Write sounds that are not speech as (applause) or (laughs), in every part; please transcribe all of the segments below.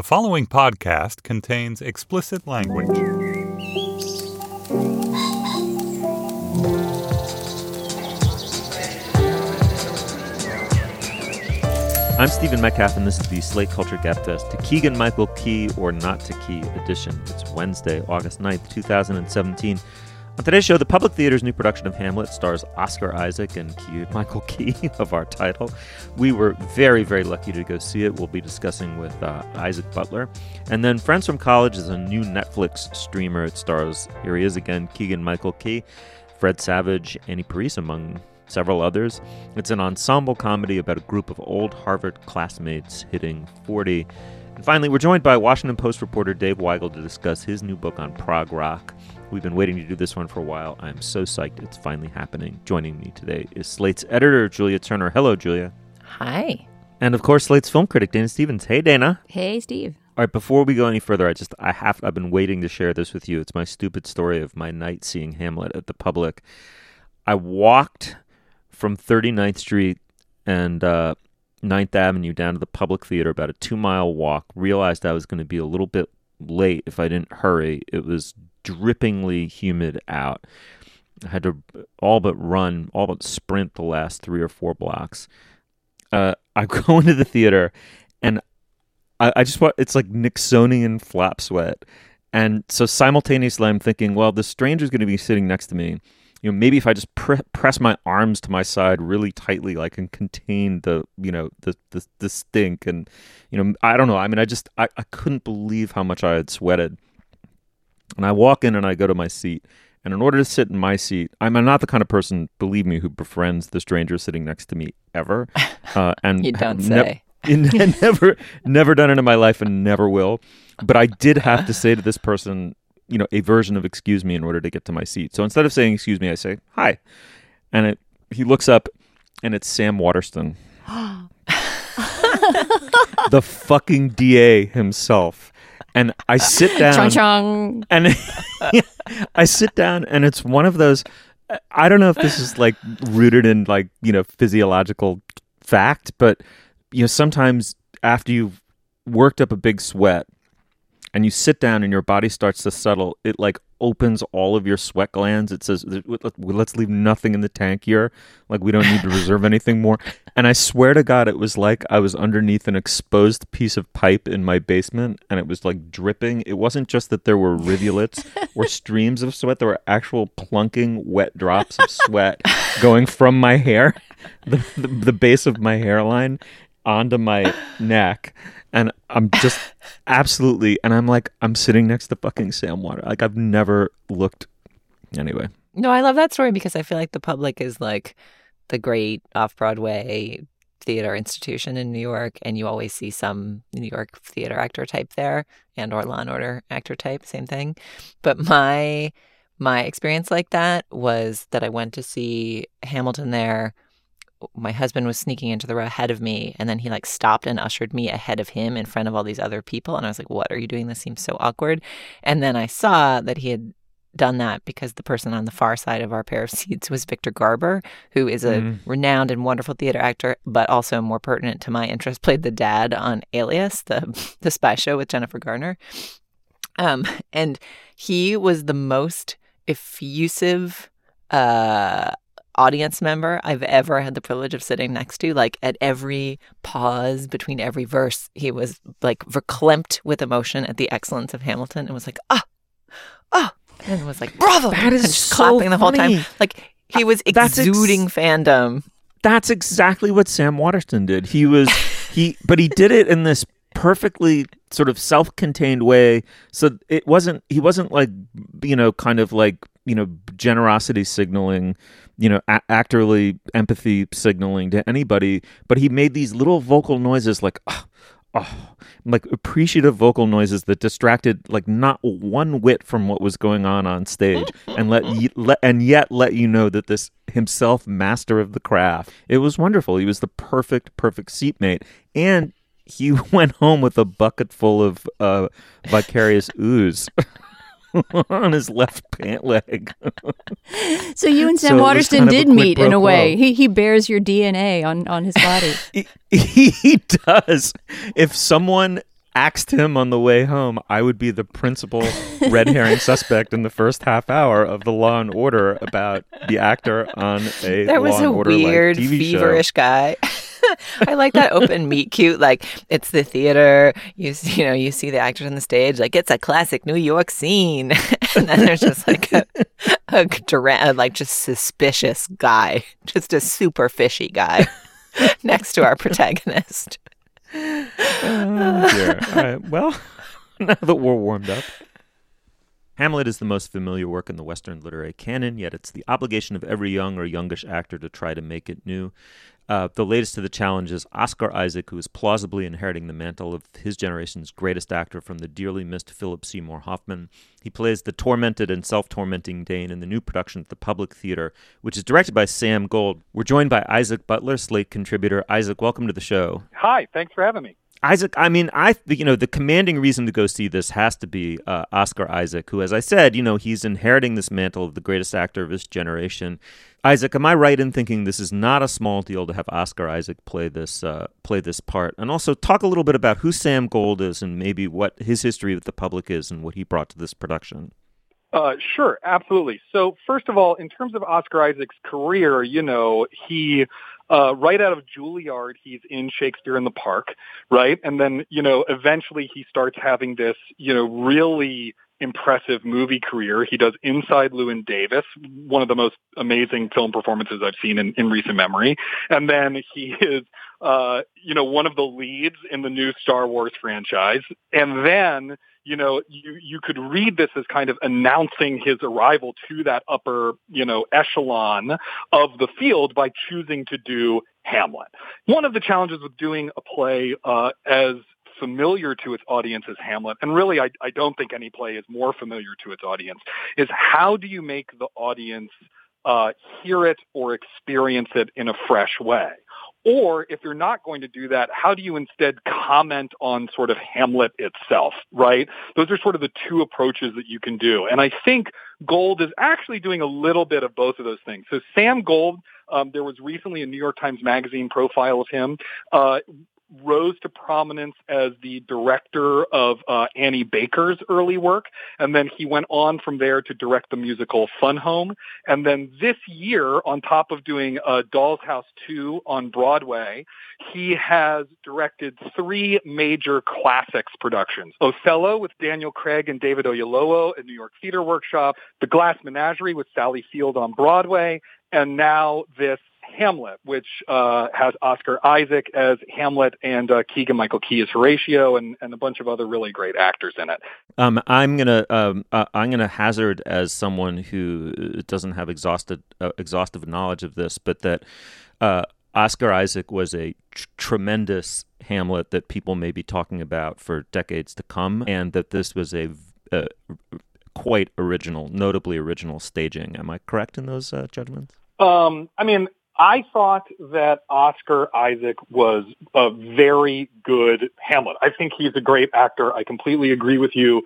The following podcast contains explicit language. I'm Stephen Metcalf, and this is the Slate Culture Gabfest to Keegan Michael Key or Not to Key edition. It's Wednesday, August 9th, 2017. On today's show, the Public Theater's new production of Hamlet stars Oscar Isaac and Michael (laughs) Key of our title. We were very, very lucky to go see it. We'll be discussing with uh, Isaac Butler. And then Friends from College is a new Netflix streamer. It stars, here he is again, Keegan Michael Key, Fred Savage, Annie Parisse, among several others. It's an ensemble comedy about a group of old Harvard classmates hitting 40. And finally, we're joined by Washington Post reporter Dave Weigel to discuss his new book on prog rock. We've been waiting to do this one for a while. I'm so psyched it's finally happening. Joining me today is Slate's editor, Julia Turner. Hello, Julia. Hi. And of course, Slate's film critic, Dana Stevens. Hey, Dana. Hey, Steve. All right, before we go any further, I just I have I've been waiting to share this with you. It's my stupid story of my night seeing Hamlet at the public. I walked from 39th Street and uh, 9th Avenue down to the public theater, about a two mile walk. Realized I was going to be a little bit late if I didn't hurry. It was drippingly humid out. I had to all but run, all but sprint the last three or four blocks. Uh, I (laughs) go into the theater, and I, I just want it's like Nixonian flap sweat. And so simultaneously, I'm thinking, well, the stranger's going to be sitting next to me you know maybe if i just pre- press my arms to my side really tightly i can contain the you know the, the the stink and you know i don't know. I mean i just I, I couldn't believe how much i had sweated. And i walk in and i go to my seat. And in order to sit in my seat i'm not the kind of person believe me who befriends the stranger sitting next to me ever. (laughs) Uh, and you don't ne- say. (laughs) never never done it in my life and never will. But i did have to say to this person you know a version of excuse me in order to get to my seat. So instead of saying excuse me, I say hi, and it he looks up, and it's Sam Waterston, (gasps) the fucking DA himself. And I sit down, chong, chong. and (laughs) I sit down, and it's one of those. I don't know if this is like rooted in like you know physiological fact, but you know sometimes after you've worked up a big sweat and you sit down and your body starts to settle, it like opens all of your sweat glands. It says, let's leave nothing in the tank here. Like, we don't need to (laughs) reserve anything more. And I swear to God, it was like I was underneath an exposed piece of pipe in my basement and it was like dripping. It wasn't just that there were rivulets (laughs) or streams of sweat, there were actual plunking wet drops of sweat going from my hair, (laughs) the, the, the base of my hairline, onto my neck and I'm just (laughs) absolutely, and I'm like, I'm sitting next to fucking Sam Water. Like I've never looked. Anyway. No, I love that story because I feel like the public is like the great off Broadway theater institution in New York, and you always see some New York theater actor type there, and or Law and Order actor type, same thing. But my my experience like that was that I went to see Hamilton there my husband was sneaking into the row ahead of me and then he like stopped and ushered me ahead of him in front of all these other people and I was like what are you doing? This seems so awkward. And then I saw that he had done that because the person on the far side of our pair of (laughs) seats was Victor Garber who is a mm. renowned and wonderful theater actor but also more pertinent to my interest played the dad on Alias the (laughs) the spy show with Jennifer Garner. Um and he was the most effusive uh audience member I've ever had the privilege of sitting next to. Like at every pause between every verse, he was like verklempt with emotion at the excellence of Hamilton and was like, ah, ah, and was like, bravo, That is and just so clapping the whole funny. time. Like he was That's ex- exuding fandom. That's exactly what Sam Waterston did. He was he, but he did it in this perfectly sort of self-contained way. So it wasn't he wasn't like you know kind of like you know generosity signaling, you know a- actorly empathy signaling to anybody, but he made these little vocal noises like. Oh, oh, like appreciative vocal noises that distracted like not one whit from what was going on on stage and let, y- let and yet let you know that this himself master of the craft it was wonderful he was the perfect perfect seatmate and he (laughs) went home with a bucket full of uh, vicarious ooze (laughs) (laughs) on his left pant leg (laughs) So you and Sam it was Waterston kind of did meet in a way. He he bears your DNA on on his body. (laughs) he, he does. If someone axed him on the way home, I would be the principal red herring suspect in the first half hour of the Law and Order about the actor on a There was Law and a Order weird, TV feverish guy. (laughs) I like that open meet cute. Like it's the theater. You you know you see the actors on the stage. Like it's a classic New York scene, (laughs) and then there's just like a, a like just suspicious guy, just a super fishy guy (laughs) next to our protagonist. show. Oh, dear. All right. Well, now that we're warmed up. Hamlet is the most familiar work in the Western literary canon, yet it's the obligation of every young or youngish actor to try to make it new. Uh, the latest of the challenge is Oscar Isaac, who is plausibly inheriting the mantle of his generation's greatest actor from the dearly missed Philip Seymour Hoffman. He plays the tormented and self tormenting Dane in the new production at the Public Theater, which is directed by Sam Gold. We're joined by Isaac Butler, Slate contributor. Isaac, welcome to the show. Hi, thanks for having me. Isaac, I mean, I you know the commanding reason to go see this has to be uh, Oscar Isaac, who, as I said, you know he's inheriting this mantle of the greatest actor of his generation. Isaac, am I right in thinking this is not a small deal to have Oscar Isaac play this uh, play this part? And also talk a little bit about who Sam Gold is and maybe what his history with the public is and what he brought to this production. Uh, sure, absolutely. So first of all, in terms of Oscar Isaac's career, you know, he uh, right out of Juilliard, he's in Shakespeare in the Park, right? And then, you know, eventually he starts having this, you know, really impressive movie career. He does Inside Llewyn Davis, one of the most amazing film performances I've seen in, in recent memory. And then he is, uh, you know, one of the leads in the new Star Wars franchise. And then, you know, you, you could read this as kind of announcing his arrival to that upper, you know, echelon of the field by choosing to do Hamlet. One of the challenges with doing a play uh, as familiar to its audience as Hamlet, and really I, I don't think any play is more familiar to its audience, is how do you make the audience uh, hear it or experience it in a fresh way? Or if you're not going to do that, how do you instead comment on sort of Hamlet itself, right? Those are sort of the two approaches that you can do. And I think Gold is actually doing a little bit of both of those things. So Sam Gold, um, there was recently a New York Times Magazine profile of him, uh, rose to prominence as the director of uh, Annie Baker's early work, and then he went on from there to direct the musical Fun Home. And then this year, on top of doing uh, Doll's House 2 on Broadway, he has directed three major classics productions. Othello with Daniel Craig and David Oyelowo at New York Theater Workshop, The Glass Menagerie with Sally Field on Broadway, and now this Hamlet, which uh, has Oscar Isaac as Hamlet and uh, Keegan Michael Key as Horatio, and, and a bunch of other really great actors in it. Um, I'm gonna um, uh, I'm gonna hazard as someone who doesn't have exhausted uh, exhaustive knowledge of this, but that uh, Oscar Isaac was a tr- tremendous Hamlet that people may be talking about for decades to come, and that this was a quite original, notably original staging. Am I correct in those uh, judgments? Um, I mean, I thought that Oscar Isaac was a very good Hamlet. I think he's a great actor. I completely agree with you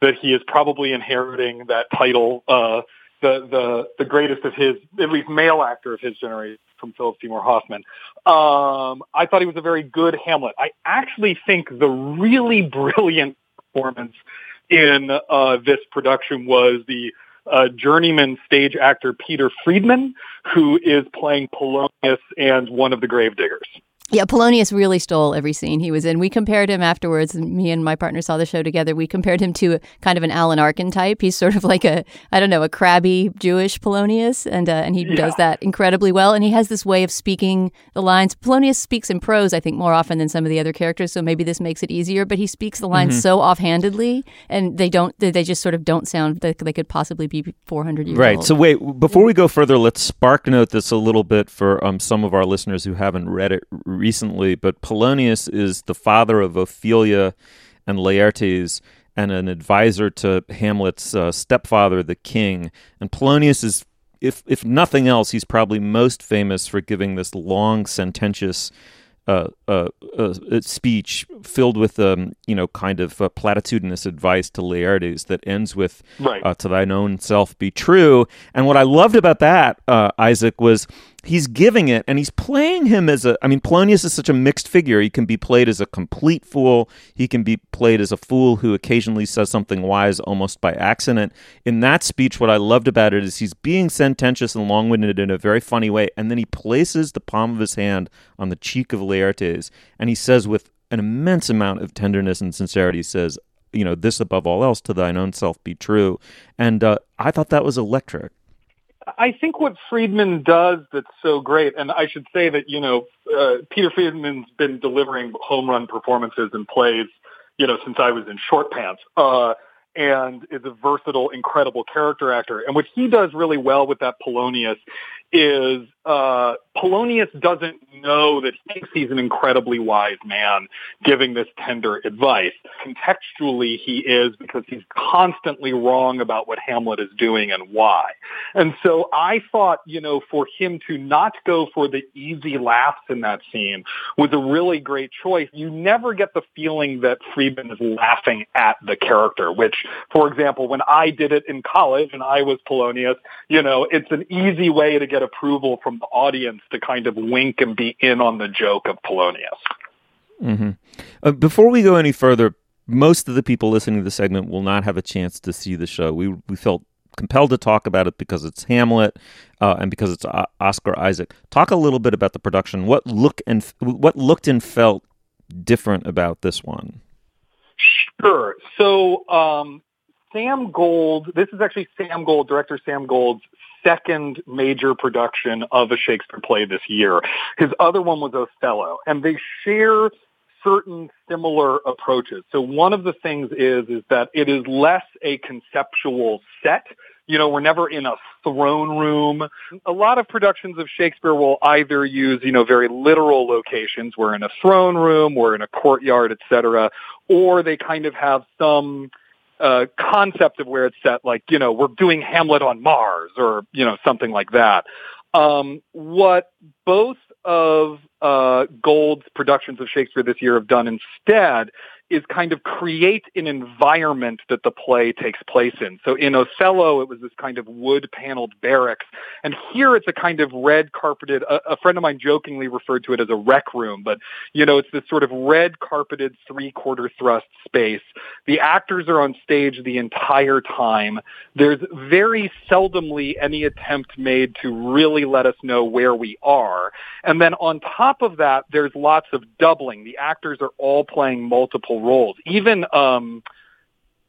that he is probably inheriting that title, uh, the the the greatest of his, at least male actor of his generation, from Philip Seymour Hoffman. Um, I thought he was a very good Hamlet. I actually think the really brilliant performance in uh, this production was the uh, journeyman stage actor Peter Friedman, who is playing Polonius and one of the gravediggers. Yeah, Polonius really stole every scene he was in. We compared him afterwards. Me and my partner saw the show together. We compared him to a, kind of an Alan Arkin type. He's sort of like a, I don't know, a crabby Jewish Polonius, and uh, and he yeah. does that incredibly well. And he has this way of speaking the lines. Polonius speaks in prose, I think, more often than some of the other characters. So maybe this makes it easier. But he speaks the lines mm-hmm. so offhandedly, and they don't. They just sort of don't sound like they could possibly be 400 years old. right. old. So wait, before we go further, let's spark note this a little bit for um, some of our listeners who haven't read it recently, but Polonius is the father of Ophelia and Laertes and an advisor to Hamlet's uh, stepfather, the king. And Polonius is, if if nothing else, he's probably most famous for giving this long, sententious uh, uh, uh, speech filled with um, you know kind of uh, platitudinous advice to Laertes that ends with right. Uh, "To thine own self be true." And what I loved about that, uh, Isaac, was he's giving it and he's playing him as a I mean Polonius is such a mixed figure. He can be played as a complete fool, he can be played as a fool who occasionally says something wise almost by accident. In that speech what I loved about it is he's being sententious and long-winded in a very funny way and then he places the palm of his hand on the cheek of Laertes and he says with an immense amount of tenderness and sincerity says you know this above all else to thine own self be true and uh, i thought that was electric I think what Friedman does that's so great, and I should say that, you know, uh, Peter Friedman's been delivering home run performances in plays, you know, since I was in short pants. Uh, and is a versatile, incredible character actor. And what he does really well with that Polonius is uh, Polonius doesn't know that he thinks he's an incredibly wise man giving this tender advice. Contextually, he is because he's constantly wrong about what Hamlet is doing and why. And so I thought, you know, for him to not go for the easy laughs in that scene was a really great choice. You never get the feeling that Friedman is laughing at the character, which, for example, when I did it in college and I was Polonius, you know, it's an easy way to get approval from the audience to kind of wink and be in on the joke of Polonius. Mm-hmm. Uh, before we go any further, most of the people listening to the segment will not have a chance to see the show. We we felt compelled to talk about it because it's Hamlet uh, and because it's o- Oscar Isaac. Talk a little bit about the production. What look and what looked and felt different about this one? Sure. So um, Sam Gold, this is actually Sam Gold, director Sam Gold's second major production of a Shakespeare play this year. His other one was Othello, and they share certain similar approaches. So one of the things is is that it is less a conceptual set. You know, we're never in a throne room. A lot of productions of Shakespeare will either use, you know, very literal locations. We're in a throne room, we're in a courtyard, etc., or they kind of have some concept of where it's set, like, you know, we're doing Hamlet on Mars or, you know, something like that. Um, what both of uh, Gold's productions of Shakespeare this year have done instead is kind of create an environment that the play takes place in. So in Othello, it was this kind of wood paneled barracks. And here it's a kind of red carpeted, a, a, friend of mine jokingly referred to it as a rec room, but you know, it's this sort of red carpeted three quarter thrust space. The actors are on stage the entire time. There's very seldomly any attempt made to really let us know where we are. And then on top of that, there's lots of doubling. The actors are all playing multiple roles. Even um,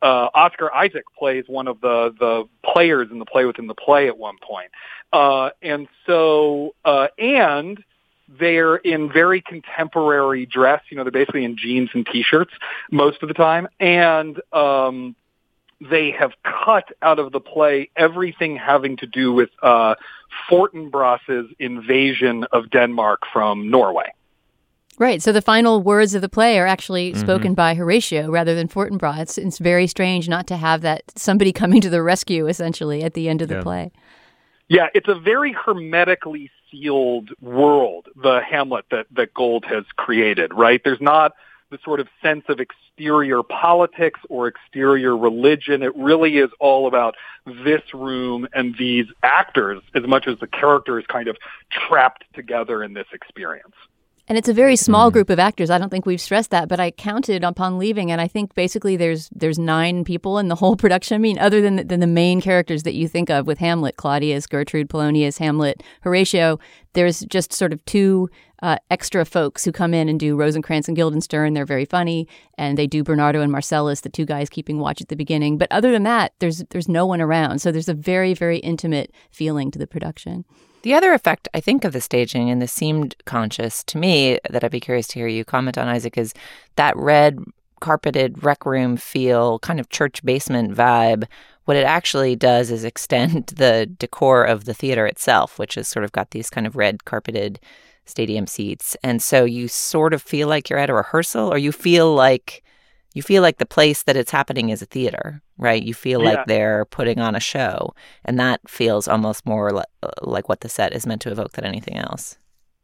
uh, Oscar Isaac plays one of the the players in the play within the play at one point. Uh, and so uh, and they're in very contemporary dress. You know, they're basically in jeans and t-shirts most of the time, and um, they have cut out of the play everything having to do with uh, Fortinbras's invasion of Denmark from Norway. Right. So the final words of the play are actually mm-hmm. spoken by Horatio rather than Fortinbras. It's, it's, very strange not to have that somebody (laughs) coming to the rescue essentially at the end of yeah. the play. Yeah, it's a very hermetically sealed world, the Hamlet that, that Gold has created, right? There's not the sort of sense of exterior politics or exterior religion. It really is all about this room and these actors as much as the characters kind of trapped together in this experience. And it's a very small mm. group of actors. I don't think we've stressed that, but I counted upon leaving, and I think basically there's there's nine people in the whole (laughs) production. I mean, other than the, than the main characters that you think of with Hamlet, Claudius, Gertrude, Polonius, Hamlet, Horatio. There's just sort of two uh, extra folks who come in and do Rosencrantz and Guildenstern. They're very funny, and they do Bernardo and Marcellus, the two guys keeping watch at the beginning. But other than that, there's there's no one around, so there's a very very intimate feeling to the production. The other effect, I think, of the staging, and this seemed conscious to me, that I'd be curious to hear you comment on, Isaac, is that red carpeted rec room feel, kind of church basement vibe. What it actually does is extend (laughs) the decor of the theater itself, which has sort of got these kind of red carpeted stadium seats. And so you sort of feel like you're at a rehearsal, or you feel like you feel like the place that it's happening is a theater, right? You feel yeah. like they're putting on a show, and that feels almost more like, uh, like what the set is meant to evoke than anything else.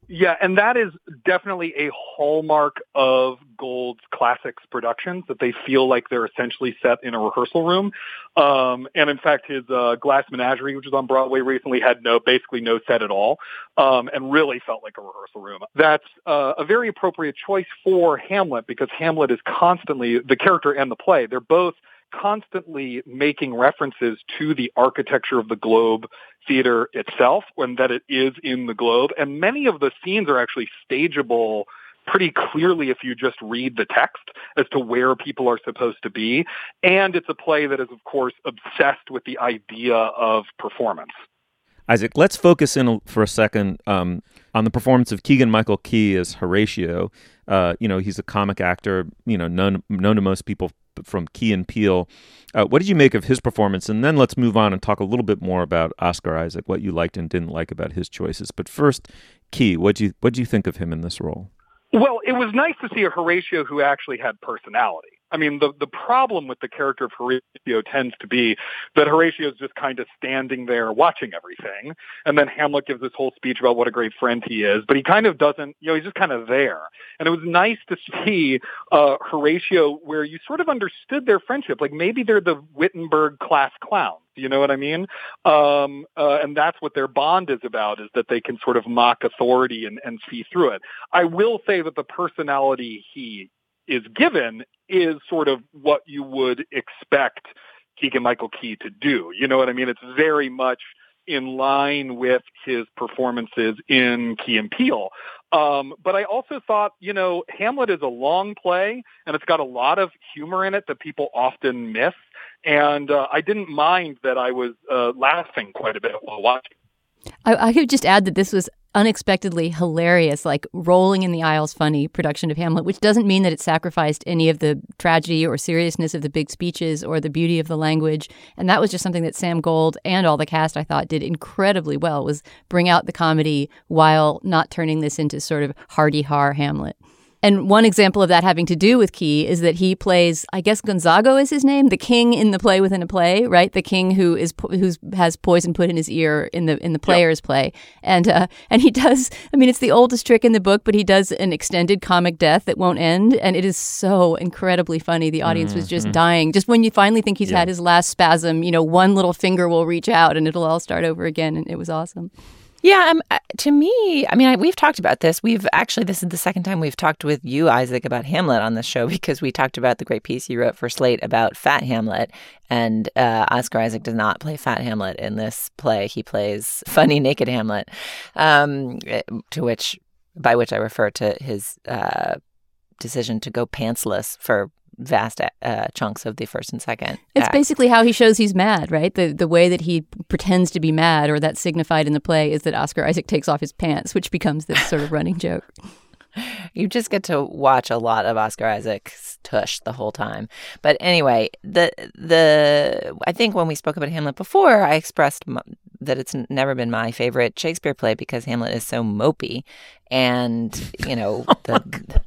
Yeah, and that is definitely a hallmark of Gold's classics productions that they feel like they're essentially set in a rehearsal room. Um, and in fact, his uh, Glass Menagerie, which was on Broadway recently, had no basically no set at all, um, and really felt like a rehearsal room. That's uh, a very appropriate choice for Hamlet because Hamlet is constantly the character and the play. They're both constantly making references to the architecture of the Globe Theater itself and that it is in the Globe. And many of the scenes are actually stageable pretty clearly if you just read the text as to where people are supposed to be. And it's a play that is, of course, obsessed with the idea of performance. Isaac, let's focus in for a second um, on the performance of Keegan Michael Key as Horatio. Uh, you know, he's a comic actor, you know, known, known to most people from Key and Peele. Uh, what did you make of his performance? And then let's move on and talk a little bit more about Oscar Isaac, what you liked and didn't like about his choices. But first, Key, what do you what do you think of him in this role? Well, it was nice to see a Horatio who actually had personality. I mean, the the problem with the character of Horatio tends to be that Horatio is just kind of standing there watching everything, and then Hamlet gives this whole speech about what a great friend he is, but he kind of doesn't, you know, he's just kind of there. And it was nice to see uh, Horatio where you sort of understood their friendship, like maybe they're the Wittenberg class clowns. You know what I mean? Um, uh, and that's what their bond is about, is that they can sort of mock authority and, and see through it. I will say that the personality he is given is sort of what you would expect Keegan Michael Key to do. You know what I mean? It's very much in line with his performances in Key and Peele. Um, but I also thought, you know, Hamlet is a long play and it's got a lot of humor in it that people often miss. And uh, I didn't mind that I was uh, laughing quite a bit while watching. I, I could just add that this was unexpectedly hilarious, like rolling in the aisles funny production of Hamlet, which doesn't mean that it sacrificed any of the tragedy or seriousness of the big speeches or the beauty of the language. And that was just something that Sam Gold and all the cast I thought did incredibly well was bring out the comedy while not turning this into sort of hardy har Hamlet. And one example of that having to do with Key is that he plays, I guess Gonzago is his name, the king in the play within a play, right? The king who is who's has poison put in his ear in the in the player's yep. play, and uh, and he does. I mean, it's the oldest trick in the book, but he does an extended comic death that won't end, and it is so incredibly funny. The audience mm-hmm. was just mm-hmm. dying. Just when you finally think he's had his last spasm, you know, one little finger will reach out and it'll all start over again, and it was awesome. Yeah, um, uh, to me, I mean, I, we've talked about this. We've actually, this is the second time we've talked with you, Isaac, about Hamlet on this show (laughs) because we talked about the great piece you wrote for Slate about Fat Hamlet. And uh, Oscar Isaac does not play Fat Hamlet in this play. He plays (laughs) funny, naked Hamlet, um, eh, to which, by which I refer to his uh, decision to go pantsless for vast uh, chunks of the first and second. It's act. basically how he shows he's mad, right? The the way that he pretends to be mad, or that's signified in the play, is that Oscar Isaac takes off his pants, which becomes this sort of running joke. (laughs) You just get to watch a lot of Oscar Isaac's tush the whole time. But anyway, the the I think when we spoke about Hamlet before, I expressed that it's never been my favorite Shakespeare play because Hamlet is so mopey, and you know (laughs) the.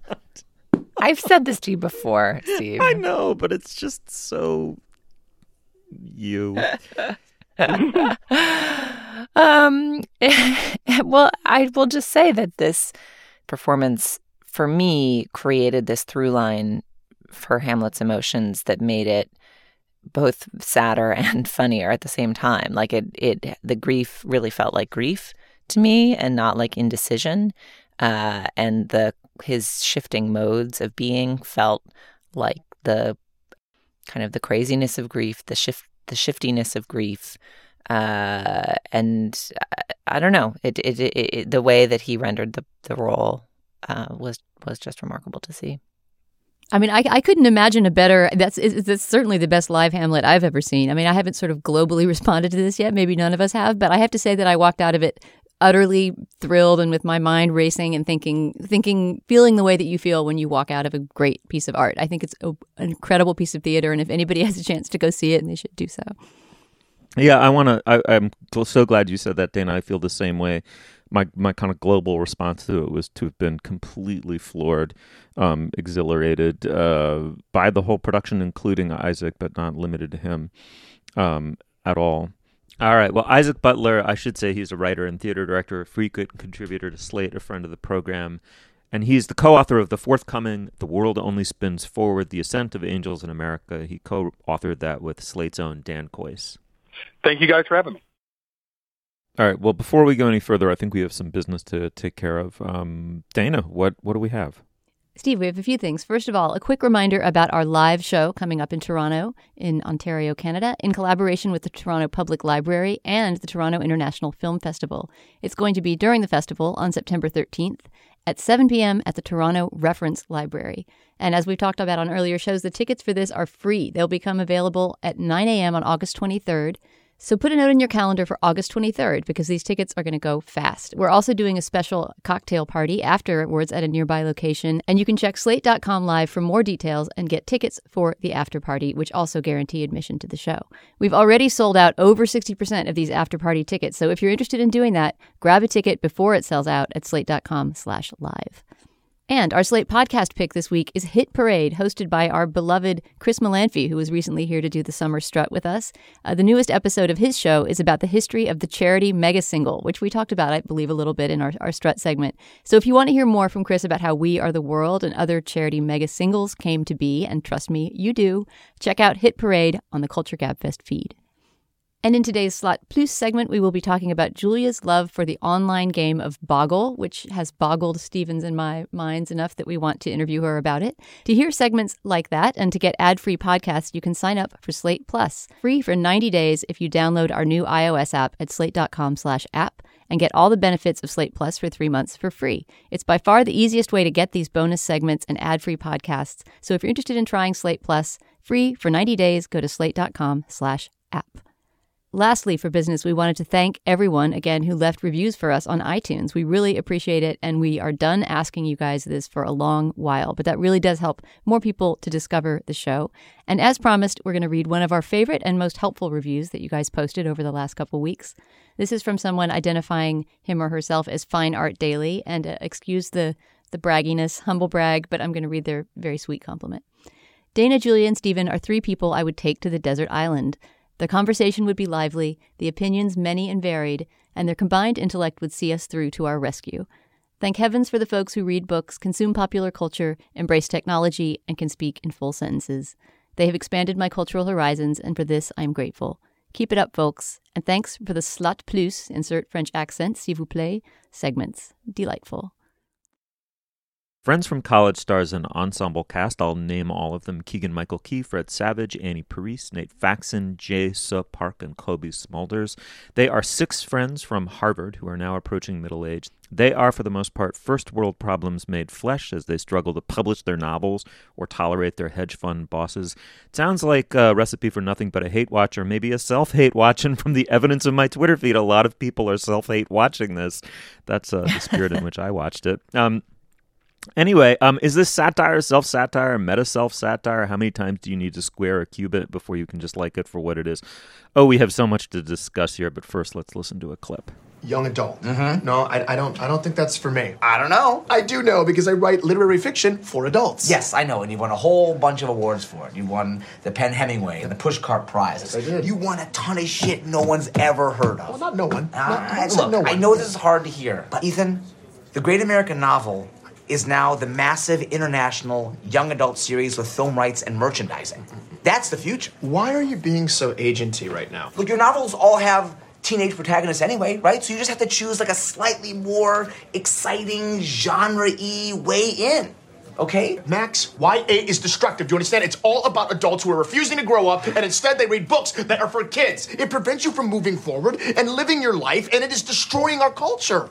I've said this to you before, Steve. I know, but it's just so you. (laughs) um, (laughs) well, I will just say that this performance for me created this through line for Hamlet's emotions that made it both sadder (laughs) and funnier at the same time. Like it, it, the grief really felt like grief to me and not like indecision. uh, and the his shifting modes of being felt like the kind of the craziness of grief, the shift, the shiftiness of grief, uh, and I, I don't know, it, it, it, it, the way that he rendered the the role uh, was was just remarkable to see. I mean, I, I couldn't imagine a better. That's that's certainly the best live Hamlet I've ever seen. I mean, I haven't sort of globally (laughs) responded to this yet. Maybe none of us have, but I have to say that I walked out of it utterly thrilled and with my mind racing and thinking, thinking, feeling the way that you feel when you walk out of a great piece of art. I think it's a, an incredible piece of theater, and if anybody (laughs) has a chance to go see it, they should do so. Yeah, I want to. I'm so glad you said that, Dana. I feel the same way my my kind of global response to it was to have been completely floored, um, exhilarated uh, by the whole production, including Isaac, but not limited to him um, at all. All right. Well, Isaac Butler, I should say he's a writer and theater director, a frequent contributor to Slate, a friend of the program. And he's the co author of the forthcoming The World Only Spins Forward The Ascent of Angels in America. He co authored that with Slate's own Dan Kois. Thank you guys for having me. All right. Well, before we go any further, I think we have some business to take care of. Um, Dana, what what do we have? Steve, we have a few things. First of all, a quick reminder about our live show coming up in Toronto, in Ontario, Canada, in collaboration with the Toronto Public Library and the Toronto International Film Festival. It's going to be during the festival on September 13th at 7 p.m. at the Toronto Reference Library. And as we've talked about on earlier shows, the tickets for this are free. They'll become available at 9 a.m. on August 23rd. So put a note in your calendar for August 23rd because these tickets are going to go fast. We're also doing a special cocktail party afterwards at a nearby location, and you can check slate.com live for more details and get tickets for the after party, which also guarantee admission to the show. We've already sold out over 60% of these after party tickets, so if you're interested in doing that, grab a ticket before it sells out at slate.com/live. And our Slate podcast pick this week is Hit Parade, hosted by our beloved Chris Molanphy, who was recently here to do the summer strut with us. Uh, the newest episode of his show is about the history of the charity mega single, which we talked about, I believe, a little bit in our, our strut segment. So if you want to hear more from Chris about how We Are the World and other charity mega singles came to be, and trust me, you do, check out Hit Parade on the Culture Gabfest feed. And in today's Slate Plus segment, we will be talking about Julia's love for the online game of Boggle, which has boggled Stevens and my minds enough that we want to interview her about it. To hear segments like that and to get ad-free podcasts, you can sign up for Slate Plus, free for 90 days if you download our new iOS app at slate.com slash app and get all the benefits of Slate Plus for 3 months for free. It's by far the easiest way to get these bonus segments and ad-free podcasts. So if you're interested in trying Slate Plus, free for 90 days, go to slate.com/app. Lastly, for business, we wanted to thank everyone again who left reviews for us on iTunes. We really appreciate it, and we are done asking you guys this for a long while, but that really does help more people to discover the show. And as promised, we're going to read one of our favorite and most helpful reviews that you guys posted over the last couple weeks. This is from someone identifying him or herself as Fine Art Daily, and uh, excuse the the bragginess, humble brag, but I'm going to read their very sweet compliment. Dana, Julia, and Stephen are three people I would take to the desert island. The conversation would be lively, the opinions many and varied, and their combined intellect would see us through to our rescue. Thank heavens for the folks who read books, consume popular culture, embrace technology, and can speak in full sentences. They have expanded my cultural horizons, and for this I am grateful. Keep it up, folks, and thanks for the Slate Plus, insert French accent, s'il vous plaît, segments. Delightful. Friends from College stars an ensemble cast. I'll name all of them Keegan Michael Key, Fred Savage, Annie Parisse, Nate Faxon, Jae Suh Park, and Cobie Smulders. They are six friends from Harvard who are now approaching middle age. They are, for the most part, first world problems made flesh as they struggle to publish their novels or tolerate their hedge fund bosses. It sounds like a recipe for nothing but a hate watch or maybe a self hate watch. And from the evidence of my Twitter feed, a lot of people are self hate watching this. That's uh, the spirit in (laughs) which I watched it. Um, Anyway, um, is this satire, self satire, meta self satire? How many times do you need to square a cubit before you can just like it for what it is? Oh, we have so much to discuss here, but first, let's listen to a clip. Young adult. Mm-hmm. No, I, I don't. I don't think that's for me. I don't know. I do know because I write literary fiction for adults. Yes, I know, and you won a whole bunch of awards for it. You won the PEN/Hemingway and the Pushcart Prize. Yes, I did. You won a ton of shit no one's ever heard of. Well, not no one. Uh, Not- I look, no one. I know this is hard to hear, but Ethan, the Great American Novel is now the massive international young adult series with film rights and merchandising. That's the future. Why are you being so agenty right now? Look, your novels all have teenage protagonists anyway, right? So you just have to choose like a slightly more exciting genre-y way in. Okay? Max, YA is destructive. Do you understand? It's all about adults who are refusing to grow up and instead they read books that are for kids. It prevents you from moving forward and living your life and it is destroying our culture.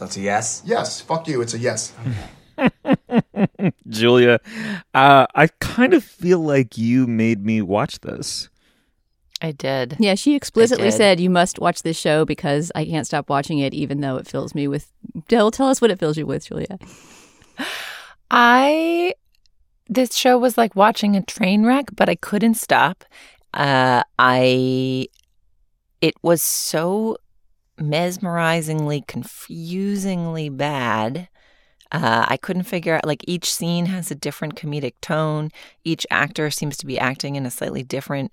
So it's a yes? Yes, fuck you. It's a yes. (laughs) Julia, uh, I kind of feel like you made me watch this. I did. Yeah, she explicitly said you must watch this show because I can't stop watching it, even though it fills me with. Tell, tell us what it fills you with, Julia. I this show was like watching a train wreck, but I couldn't stop. Uh, I it was so mesmerizingly, confusingly bad. Uh, I couldn't figure out like each scene has a different comedic tone. Each actor seems to be acting in a slightly different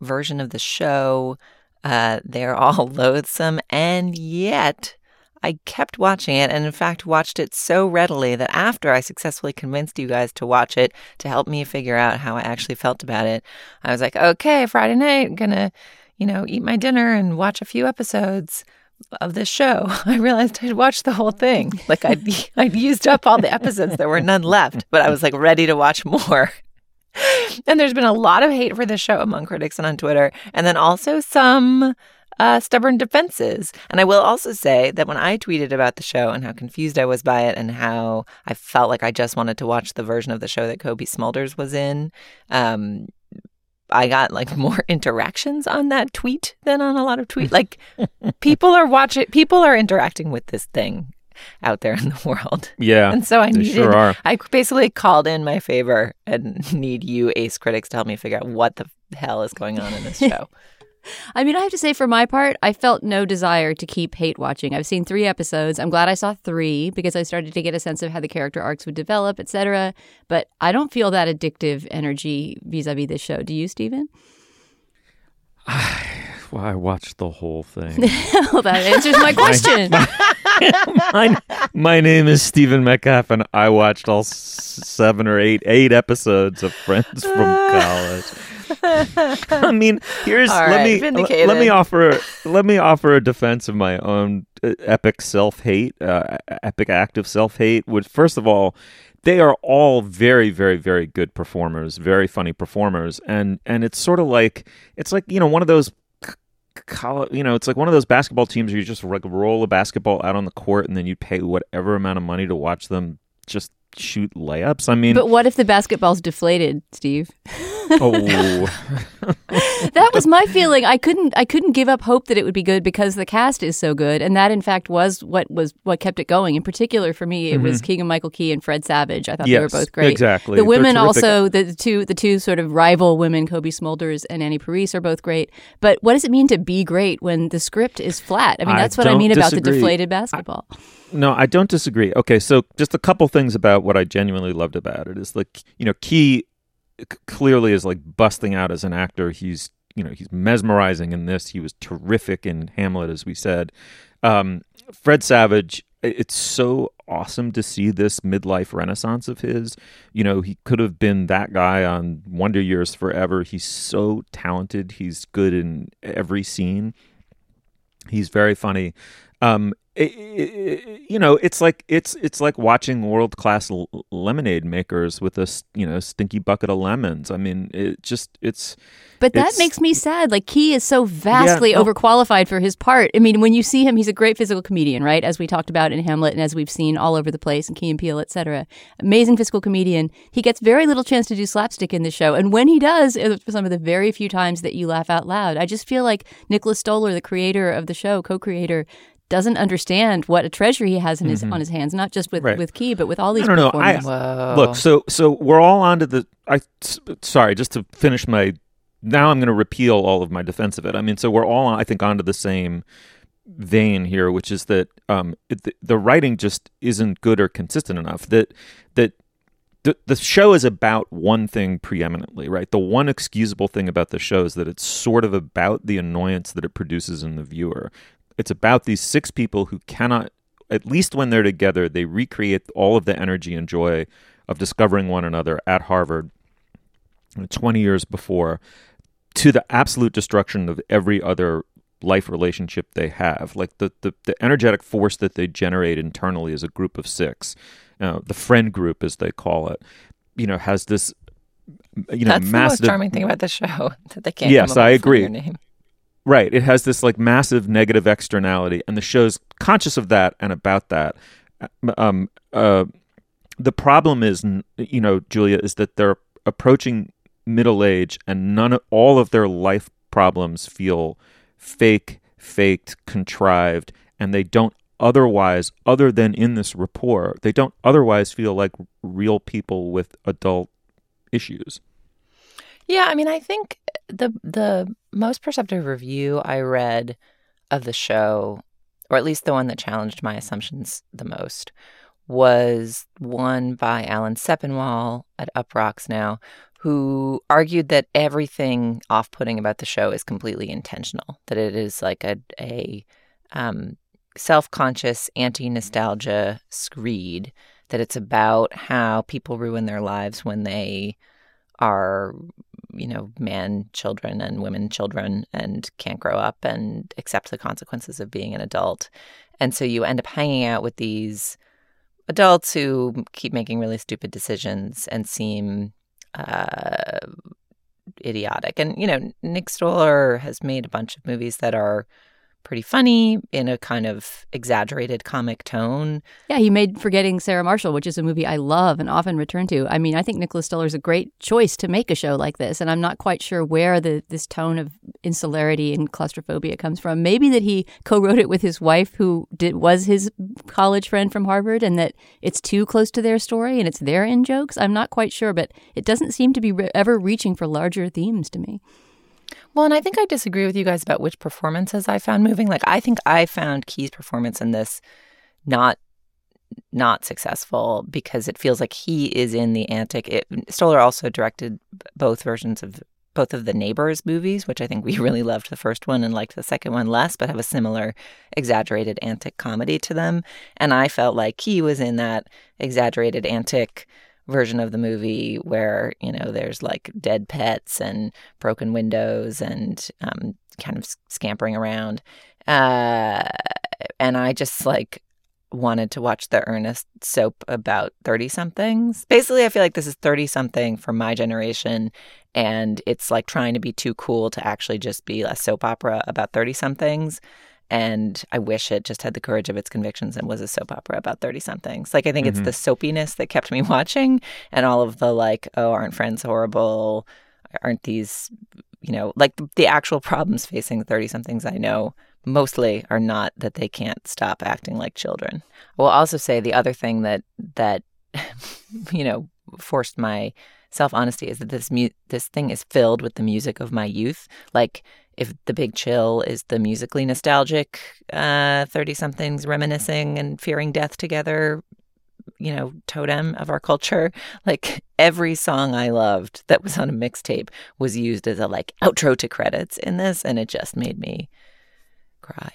version of the show. Uh, they're (laughs) all loathsome, and yet I kept watching it, and in fact, watched it so readily that after I successfully convinced you guys to watch it to help me figure out how I actually felt about it, I was like, okay, Friday night, I'm gonna, you know, eat my dinner and watch a few episodes of this show. (laughs) I realized I'd watched the whole thing. Like I'd (laughs) I'd used up all the episodes. There were none left, but I was like ready to watch more. (laughs) And there's been a lot of hate for this show among critics and on Twitter, and then also some uh, stubborn defenses. And I will also say that when I tweeted about the show and how confused I was by it and how I felt like I just wanted to watch the version of the show that Cobie Smulders was in, um, I got like (laughs) more interactions on that tweet than on a lot of tweets. (laughs) Like people are watching, people are interacting with this thing out there in the world. Yeah, And so I needed, sure are. I basically called in my favor and (laughs) need you, ace critics, to help me figure out what the hell is going on in this show. I mean, I have to say, for my part, I felt no desire to keep hate watching. I've seen three episodes. I'm glad I saw three because I started to get a sense of how the character arcs would develop, etc. But I don't feel that addictive energy vis-a-vis this show. Do you, Stephen? (sighs) Well, I watched the whole thing. (laughs) well, that answers my (laughs) question. (laughs) my, my name is Stephen Metcalf, and I watched all seven or eight eight episodes of Friends from (sighs) college. I mean, here's All let me vindicated. let me offer let me offer a defense of my own uh, epic self hate, uh, epic act of self hate. Which, first of all, they are all very, very, very good performers, very funny performers, and and it's sort of like it's like you know one of those. College, you know, it's like one of those basketball teams where you just like roll a basketball out on the court and then you pay whatever amount of money to watch them just shoot layups. I mean, but what if the basketball's deflated, Steve? (laughs) oh, (laughs) that was my feeling. I couldn't I couldn't give up hope that it would be good because the cast is so good, and that in fact was what was what kept it going. In particular, for me, it was Keegan Michael Key and Fred Savage. I thought they were Mm-hmm. Both great. exactly. The women also the two the two sort of rival women, Cobie Smulders and Annie Parisse, are both great. But what does it mean to be great when the script is flat? I mean, I that's what I mean about the deflated basketball. No, I don't disagree. Okay, so just a couple things about what I genuinely loved about it is like you know, Key clearly is like busting out as an actor. He's you know he's mesmerizing in this. He was terrific in Hamlet, as we said. Um, Fred Savage. It's so awesome to see this midlife renaissance of his. You know, he could have been that guy on Wonder Years forever. He's so talented. He's good in every scene. He's very funny. Um, it, it, you know, it's like it's it's like watching world class l- lemonade makers with a you know stinky bucket of lemons. I mean, it just it's. But that it's- makes me sad. Like Key is so vastly no. overqualified for his part. I mean, when you see him, he's a great physical comedian, right? As we talked about in Hamlet, and as we've seen all over the place in Key and Peele, etc. Amazing physical comedian. He gets very little chance to do slapstick in the show, and when he does, it's for some of the very few times that you laugh out loud. I just feel like Nicholas Stoller, the creator of the show, co-creator. Doesn't understand what a treasure he has in his on his hands, not just with Right. with Key, but with all these I don't know. I, look, so so we're all onto the. I sorry, just to finish my. Now I'm going to repeal all of my defense of it. I mean, so we're all, I think, onto the same vein here, which is that um, it, the, the writing just isn't good or consistent enough. That that the the show is about one thing preeminently, right? The one excusable thing about the show is that it's sort of about the annoyance that it produces in the viewer. It's about these six people who cannot, at least when they're together, they recreate all of the energy and joy of discovering one another at Harvard 20 years before. to the absolute destruction of every other life relationship they have. Like the, the, the energetic force that they generate internally as a group of six, uh, the friend group as they call it, you know, has this you know That's the massive most charming thing about the show (laughs) that they can't. Yes, I with a funnier agree. Right. It has this like massive negative externality, and the show's conscious of that and about that. Um, uh, the problem is, you know, Julia, is that they're approaching middle age, and none of all of their life problems feel fake, faked, contrived, and they don't otherwise, other than in this rapport, they don't otherwise feel like real people with adult issues. Yeah, I mean, I think the the most perceptive review I read of the show, or at least the one that challenged my assumptions the most, was one by Alan Sepinwall at Uproxx now, who argued that everything off-putting about the show is completely intentional. That it is like a a um, self-conscious anti-nostalgia screed. That it's about how people ruin their lives when they are you know man children and women children and can't grow up and accept the consequences of being an adult. And so you end up hanging out with these adults who keep making really stupid decisions and seem uh, idiotic. And you know nick stoller has made a bunch of movies that are pretty funny in a kind of exaggerated comic tone Yeah, he made Forgetting Sarah Marshall, which is a movie I love and often return to. I mean, I think Nicholas Stoller is a great choice to make a show like this, and I'm not quite sure where the this tone of insularity and claustrophobia comes from. Maybe that he co-wrote it with his wife, who did was his college friend from Harvard, and that it's too close to their story and it's their in jokes. I'm not quite sure, but it doesn't seem to be re- ever reaching for larger themes to me. Well, and I think I disagree with you guys about which performances I found moving. Like I think I found Key's performance in this not not successful because it feels like he is in the antic. It, Stoller also directed both versions of both of the Neighbors movies, which I think we (laughs) really loved the first one and liked the second one less, but have a similar exaggerated antic comedy to them. And I felt like he was in that exaggerated antic version of the movie where you know there's like dead pets and broken windows and um, kind of scampering around. Uh, and i just like wanted to watch the earnest soap about 30 somethings basically i feel like this is 30 something for my generation and it's like trying to be too cool to actually just be a soap opera about 30 somethings and I wish it just had the courage of its convictions and was a soap opera about 30 somethings. Like, I think Mm-hmm. it's the soapiness that kept me (laughs) watching and all of the, like, oh, aren't friends horrible? Aren't these, you know, like the actual problems facing 30 somethings I know mostly are not that they can't stop acting like children. I will also say the other thing that, that, (laughs) you know, forced my self honesty is that this mu- this thing is filled with the music of my youth. Like if the big chill is the musically nostalgic uh 30 somethings reminiscing and fearing death together you know totem of our culture (laughs) like every song i loved that was on a mixtape was used as a like outro to credits in this and it just made me cry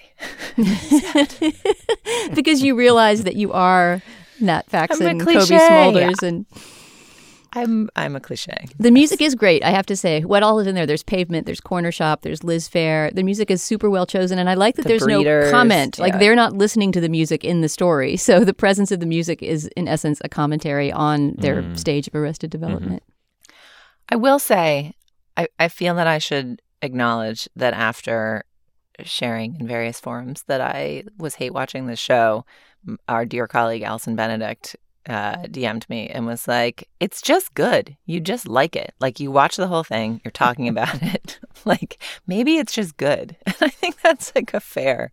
(laughs) because you realize that you are Nat Faxon, Cobie. Smulders, and i'm i'm a cliche the music is great. I have to say, what all is in there? There's Pavement, there's Cornershop, there's Liz Phair. The music is super well chosen, and I like that The there's no Breeders, comment. Like they're not listening to the music in the story, (laughs) so the presence of the music is, in essence, a commentary on their mm. stage of Arrested mm-hmm. Development. I will say, I, I feel that I should acknowledge that after sharing in various forums that I was hate watching the show, our dear colleague Allison Benedikt uh, DM'd me and was like, "It's just good. You just like it. Like you watch the whole thing. You're talking (laughs) about it. (laughs) like maybe it's just good." (laughs) And I think that's like a fair.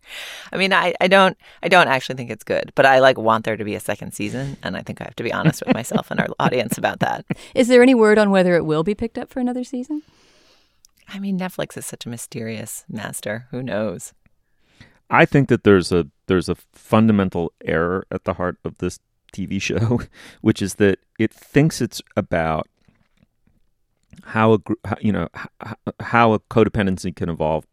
I mean, I, I don't I don't actually think it's good, but I like want there to be a second season, and I think I have to be honest with myself and our audience about that. Is there any word on whether it will be picked up for another season? I mean, Netflix is such a mysterious master. Who knows? I think that there's a there's a fundamental error at the heart of this TV show, (laughs) which is that it thinks it's about how a you know how, how a codependency can evolve,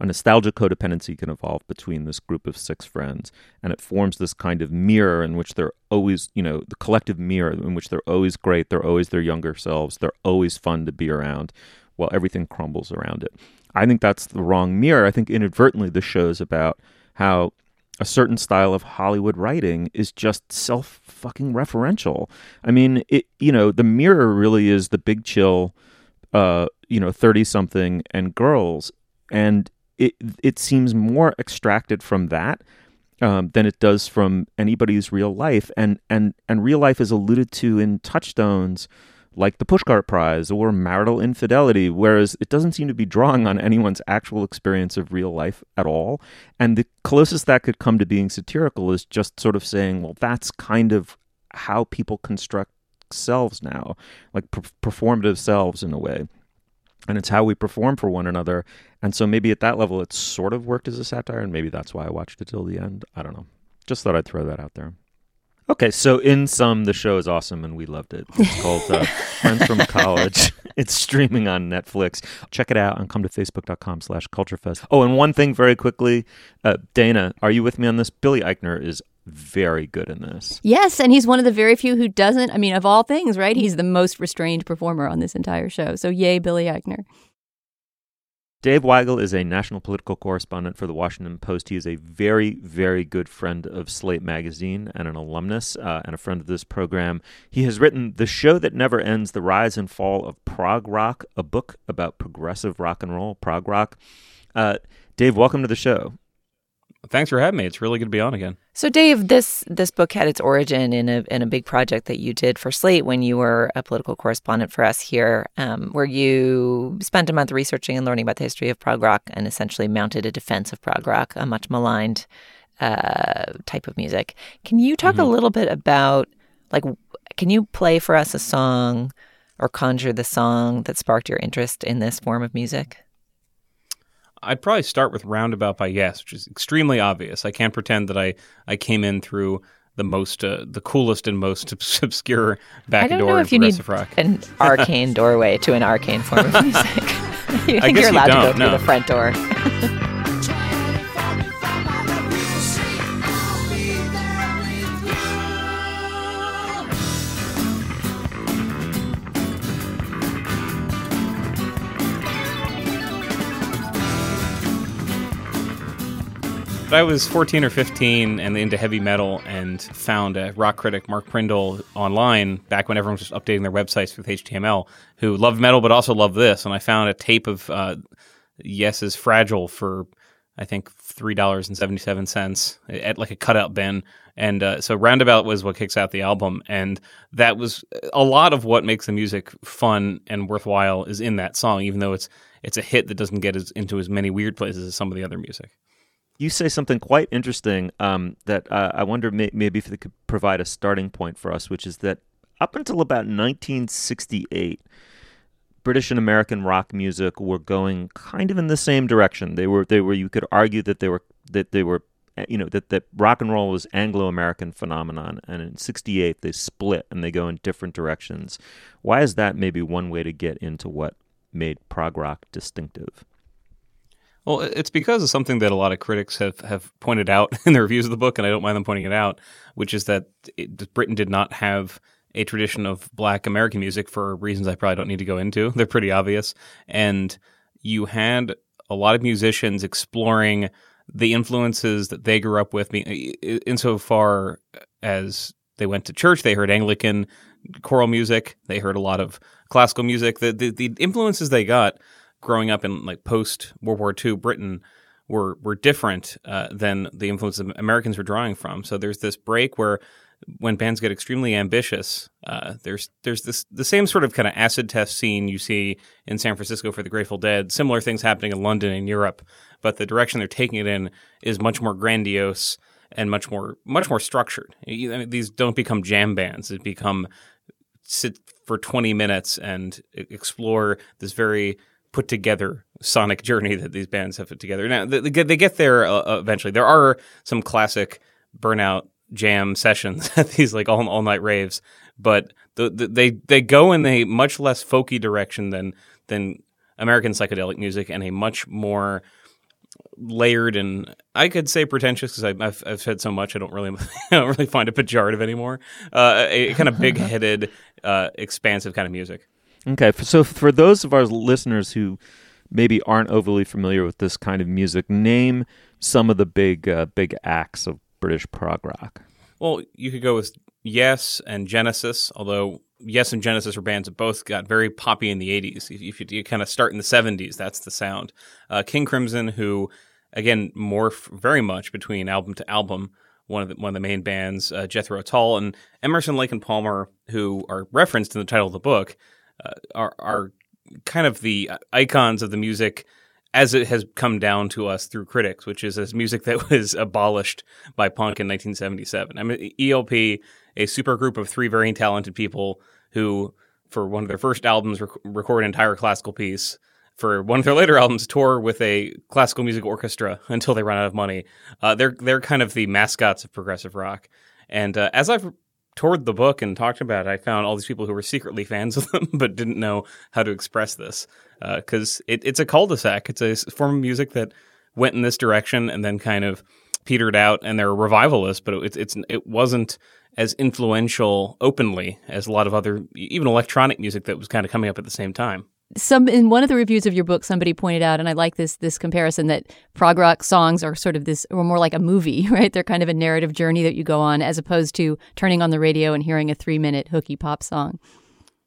a nostalgia codependency can evolve between this group of six friends, and it forms this kind of mirror in which they're always you know the collective mirror in which they're always great, they're always their younger selves, they're always fun to be around. while everything crumbles around it. I think that's the wrong mirror. I think inadvertently the show's about how a certain style of Hollywood writing is just self fucking referential. I mean, it you know, the mirror really is the big chill uh, you know, 30 something and girls and it it seems more extracted from that um, than it does from anybody's real life and and and real life is alluded to in touchstones like the Pushcart Prize or marital infidelity, whereas it doesn't seem to be drawing on anyone's actual experience of real life at all. And the closest that could come to being satirical is just sort of saying, well, that's kind of how people construct selves now, like per- performative selves in a way. And it's how we perform for one another. And so maybe at that level, it sort of worked as a satire, and maybe that's why I watched it till the end. I don't know. Just thought I'd throw that out there. Okay, so in sum, the show is awesome and we loved it. It's called uh, (laughs) Friends from College. It's streaming on Netflix. Check it out and come to facebook.com slash culturefest. Oh, and one thing very quickly. Uh, Dana, are you with me on this? Billy Eichner is very good in this. Yes, and he's one of the very few who doesn't. I mean, of all things, right? He's the most restrained performer on this entire show. So, yay, Billy Eichner. Dave Weigel is a national political correspondent for the Washington Post. He is a very, very good friend of Slate Magazine and an alumnus uh, and a friend of this program. He has written The Show That Never Ends The Rise and Fall of Prog Rock, a book about progressive rock and roll, prog rock. Uh, Dave, welcome to the show. Thanks for having me. It's really good to be on again. So, Dave, this this book had its origin in a in a big project that you did for Slate when you were a political correspondent for us here, um, where you spent a month researching and learning about the history of prog rock and essentially mounted a defense of prog rock, a much maligned uh, type of music. Can you talk mm-hmm. a little bit about like, can you play for us a song or conjure the song that sparked your interest in this form of music? I'd probably start with Roundabout by Yes, which is extremely obvious. I can't pretend that I, I came in through the most, uh, the coolest and most (laughs) obscure back door know if you need rock. an (laughs) arcane doorway to an arcane form of (laughs) music. you think you're allowed you to go through no. the front door. But I was 14 or 15 and into heavy metal and found a rock critic, Mark Prindle, online back when everyone was just updating their websites with HTML, who loved metal but also loved this. And I found a tape of uh, Yes's Fragile for, I think, $3.77 at like a cutout bin. And uh, so Roundabout was what kicks out the album. And that was a lot of what makes the music fun and worthwhile is in that song, even though it's it's a hit that doesn't get as, into as many weird places as some of the other music you say something quite interesting um, that uh, I wonder may- maybe if they could provide a starting point for us, which is that up until about 1968, British and American rock music were going kind of in the same direction. They were they were you could argue that they were that they were you know that that rock and roll was Anglo-American phenomenon, and in '68 they split and they go in different directions. Why is that? Maybe one way to get into what made prog rock distinctive. Well, it's because of something that a lot of critics have, have pointed out (laughs) in the reviews of the book, and I don't mind them pointing it out, which is that it, Britain did not have a tradition of black American music for reasons I probably don't need to go into. (laughs) They're pretty obvious. And you had a lot of musicians exploring the influences that they grew up with, insofar as they went to church, they heard Anglican choral music, they heard a lot of classical music. The, the, the influences they got growing up in like post World War II Britain were were different uh, than the influence Americans were drawing from. So there's this break where when bands get extremely ambitious, uh, there's there's this the same sort of kind of acid test scene you see in San Francisco for the Grateful Dead. Similar things happening in London and Europe, but the direction they're taking it in is much more grandiose and much more much more structured. These don't become jam bands; they become sit for 20 minutes and explore this very put together sonic journey that these bands have put together. Now they, they get there uh, uh, eventually. There are some classic burnout jam sessions at (laughs) these like all all night raves, but the, the, they they go in a much less folky direction than than American psychedelic music and a much more layered and I could say pretentious because I've, I've said so much I don't really (laughs) I don't really find it pejorative anymore. Uh, a kind of (laughs) big headed, uh, expansive kind of music. Okay, so for those of our listeners who maybe aren't overly familiar with this kind of music, name some of the big uh, big acts of British prog rock. Well, you could go with Yes and Genesis, although Yes and Genesis were bands that both got very poppy in the 80s. If, you, you, kind of start in the 70s, that's the sound. Uh, King Crimson, who, again, morph very much between album to album, one of the, one of the main bands, uh, Jethro Tull, and Emerson, Lake and Palmer, who are referenced in the title of the book, uh, are, are kind of the icons of the music as it has come down to us through critics, which is as music that (laughs) was abolished by punk in 1977. I mean, ELP, a supergroup of three very talented people who, for one of their first albums, rec- record an entire classical piece. For one of their later albums, tour with a classical music orchestra (laughs) until they run out of money. Uh, they're they're kind of the mascots of progressive rock. And uh, as I've toured the book and talked about it, I found all these people who were secretly fans of them (laughs) but didn't know how to express this because uh, it, it's a cul-de-sac. It's a form of music that went in this direction and then kind of petered out. And they're revivalists, but it, it's it wasn't as influential openly as a lot of other even electronic music that was kind of coming up at the same time some in one of the reviews of your book somebody pointed out and i like this this comparison that prog rock songs are sort of this or more like a movie (laughs) right? They're kind of a narrative journey that you go on as opposed to turning on the radio and hearing a three minute hooky pop song.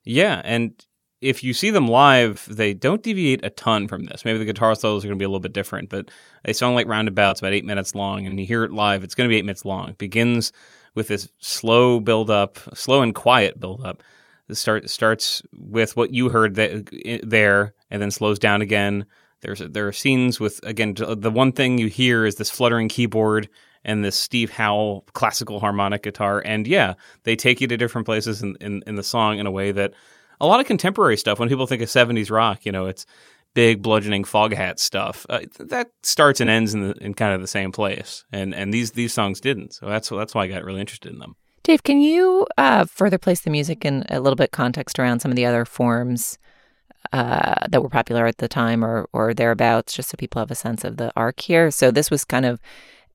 Yeah and if you see them live they don't deviate a ton from this. Maybe the guitar solos are going to be a little bit different but they sound like roundabouts about eight minutes long and you hear it live it's going to be eight minutes long. It begins with this slow build up slow and quiet build up start starts with what you heard that, there, and then slows down again. There's there are scenes with again the one thing you hear is this fluttering keyboard and this Steve Howe classical harmonic guitar, and yeah, they take you to different places in, in, in the song in a way that a lot of contemporary stuff. When people think of '70s rock, you know, it's big bludgeoning Foghat stuff. Uh, that starts and ends in, the, in kind of the same place, and and these these songs didn't. So that's that's why I got really interested in them. Dave, can you uh, further place the music in a little bit context around some of the other forms uh, that were popular at the time or or thereabouts, just so people have a sense of the arc here? So this was kind of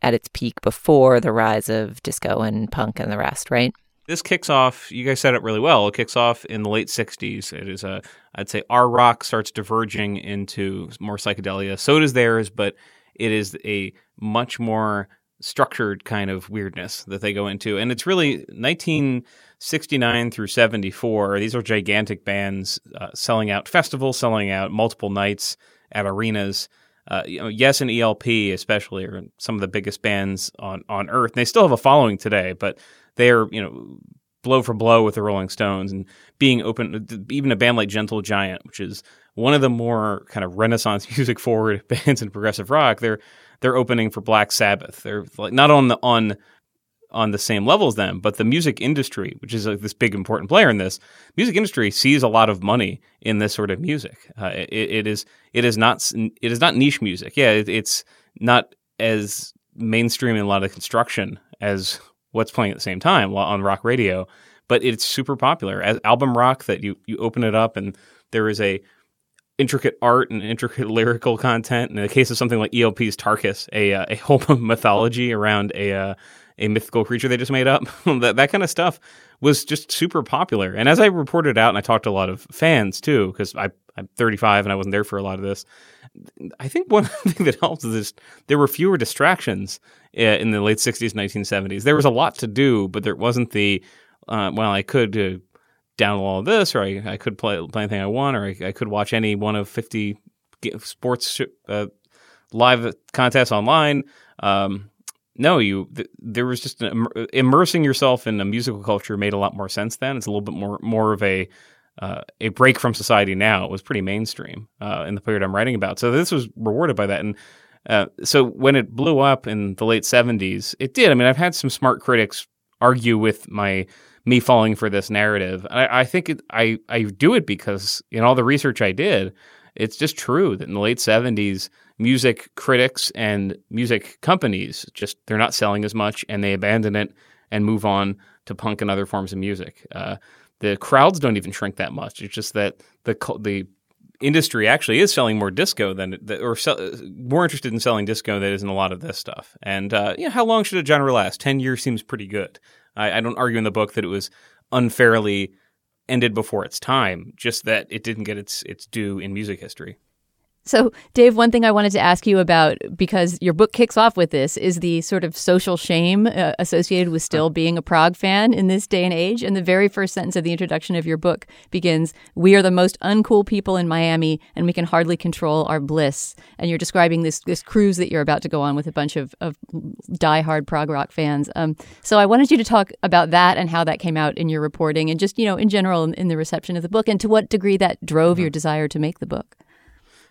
at its peak before the rise of disco and punk and the rest, right? This kicks off. You guys said it really well. It kicks off in the late '60s. It is a, I'd say, our rock starts diverging into more psychedelia. So does theirs, but it is a much more structured kind of weirdness that they go into. And it's really 1969 through 74. These are gigantic bands uh, selling out festivals, selling out multiple nights at arenas. Uh, you know, yes, and ELP especially are some of the biggest bands on, on earth. And they still have a following today, but they're you know blow for blow with the Rolling Stones and being open. Even a band like Gentle Giant, which is one of the more kind of Renaissance (laughs) music forward bands in progressive rock, they're they're opening for Black Sabbath. They're like not on the on on the same level as them, but the music industry, which is like this big important player in this music industry, sees a lot of money in this sort of music. Uh, it, it is it is not it is not niche music. Yeah, it, it's not as mainstream in a lot of construction as what's playing at the same time on rock radio, but it's super popular as album rock. That you you open it up and there is a intricate art and intricate (laughs) lyrical content. In the case of something like ELP's Tarkus, a uh, a (laughs) whole mythology around a uh, a mythical creature they just made up, (laughs) that that kind of stuff was just super popular. And as I reported out, and I talked to a lot of fans too, because I I'm 35 and I wasn't there for a lot of this. I think one thing that helps is there were fewer distractions uh, in the late 60s, 1970s. There was a lot to do, but there wasn't the uh, well, I could uh, download all of this, or I, I could play, play anything I want, or I, I could watch any one of 50 sports uh, live contests online. Um, no, you th- there was just an, immersing yourself in a musical culture made a lot more sense then. It's a little bit more more of a uh, a break from society now. It was pretty mainstream uh, in the period I'm writing about. So this was rewarded by that. And uh, so when it blew up in the late 70s, it did. I mean, I've had some smart critics argue with my me falling for this narrative. I, I think it, I I do it because in all the research I did, it's just true that in the late '70s, music critics and music companies just they're not selling as much, and they abandon it and move on to punk and other forms of music. Uh, the crowds don't even shrink that much. It's just that the the industry actually is selling more disco than or sell, more interested in selling disco than is in a lot of this stuff. And uh, you know, how long should a genre last? Ten years seems pretty good. I, I don't argue in the book that it was unfairly ended before its time, just that it didn't get its its due in music history. So, Dave, one thing I wanted to ask you about, because your book kicks off with this, is the sort of social shame uh, associated with still being a prog fan in this day and age. And the very first sentence of the introduction of your book begins We are the most uncool people in Miami, and we can hardly control our bliss. And you're describing this, this cruise that you're about to go on with a bunch of, of diehard prog rock fans. Um, so, I wanted you to talk about that and how that came out in your reporting, and just, you know, in general, in, in the reception of the book, and to what degree that drove your desire to make the book.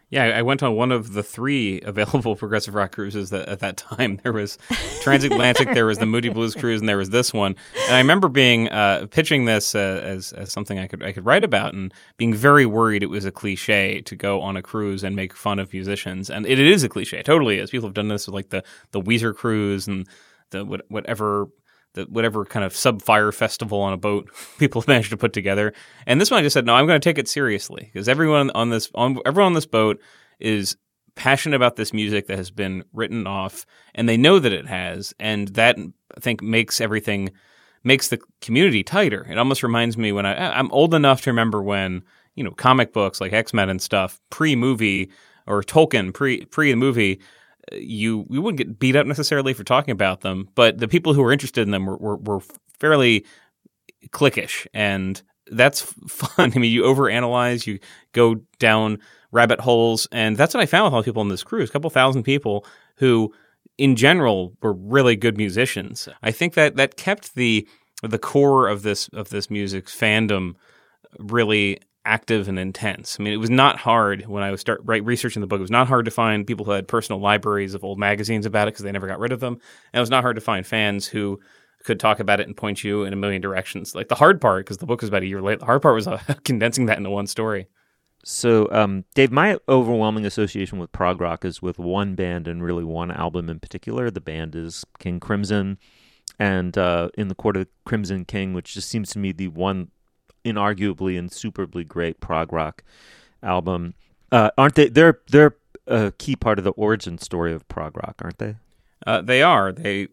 Yeah, I went on one of the three (laughs) available progressive rock cruises that at that time. There was Transatlantic, there was the Moody Blues cruise, and there was this one. And I remember being uh, pitching this uh, as as something I could I could write about, and being very worried it was a cliche to go on a cruise and make fun of musicians. And it is a cliche, it totally is. People have done this with like the the Weezer cruise and the whatever the whatever kind of sub fire festival on a boat (laughs) people managed to put together. And this one I just said, no, I'm going to take it seriously because everyone on this on everyone on this boat is passionate about this music that has been written off and they know that it has and that I think makes everything makes the community tighter. It almost reminds me when I I'm old enough to remember when, you know, comic books like X-Men and stuff pre-movie or Tolkien pre pre movie you you wouldn't get beat up necessarily for talking about them, but the people who were interested in them were, were, were fairly cliquish, and that's (laughs) fun. I mean, you overanalyze, you go down rabbit holes, and that's what I found with all the people on this cruise. A couple thousand people who, in general, were really good musicians. I think that that kept the the core of this of this music fandom really active and intense. I mean, it was not hard when I was start right, researching the book. It was not hard to find people who had personal libraries of old magazines about it because they never got rid of them. And it was not hard to find fans who could talk about it and point you in a million directions. Like the hard part, because the book was about a year late. The hard part was uh, (laughs) condensing that into one story. So, um, Dave, my overwhelming association with prog rock is with one band and really one album in particular. The band is King Crimson, and uh, in the Court of Crimson King, which just seems to me the one inarguably and superbly great prog rock album. Uh, aren't they? They're they're a key part of the origin story of prog rock, aren't they? Uh, they are. They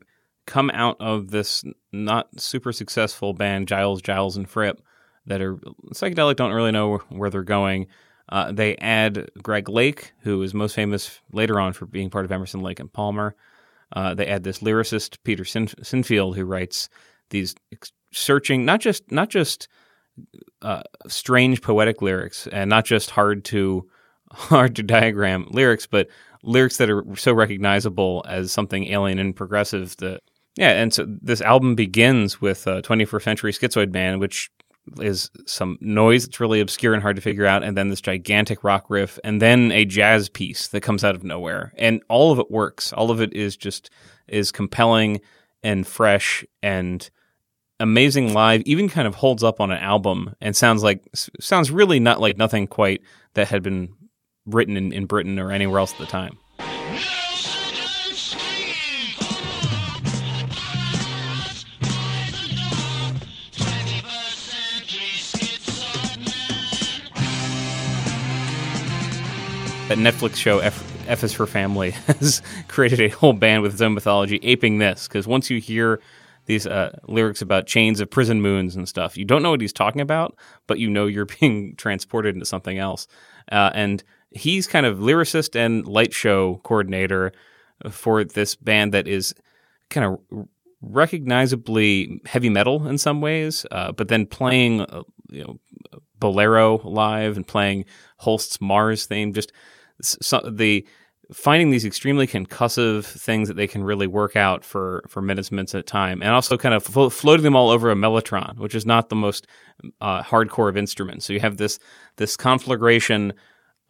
come out of this not super successful band, Giles, Giles, and Fripp, that are psychedelic. Don't really know where they're going. Uh, they add Greg Lake, who is most famous later on for being part of Emerson, Lake, and Palmer. Uh, they add this lyricist Peter Sin- Sinfield, who writes these searching, not just not just uh, strange poetic lyrics and not just hard to (laughs) hard to diagram lyrics, but lyrics that are so recognizable as something alien and progressive that yeah, and so this album begins with a 21st Century Schizoid Man, which is some noise that's really obscure and hard to figure out, and then this gigantic rock riff, and then a jazz piece that comes out of nowhere, and all of it works. All of it is just is compelling and fresh and amazing live, even kind of holds up on an album and sounds like sounds really not like nothing quite that had been written in, in Britain or anywhere else at the time. That Netflix show F, F is for Family (laughs) has created a whole band with its own mythology aping this because once you hear these uh, lyrics about chains of prison moons and stuff. You don't know what he's talking about, but you know you're (laughs) being transported into something else. Uh, and he's kind of lyricist and light show coordinator for this band that is kind of recognizably heavy metal in some ways, uh, but then playing uh, you know bolero live and playing Holst's Mars theme. Just so, the finding these extremely concussive things that they can really work out for for minutes minutes at a time, and also kind of flo- floating them all over a mellotron, which is not the most uh, hardcore of instruments. So you have this this conflagration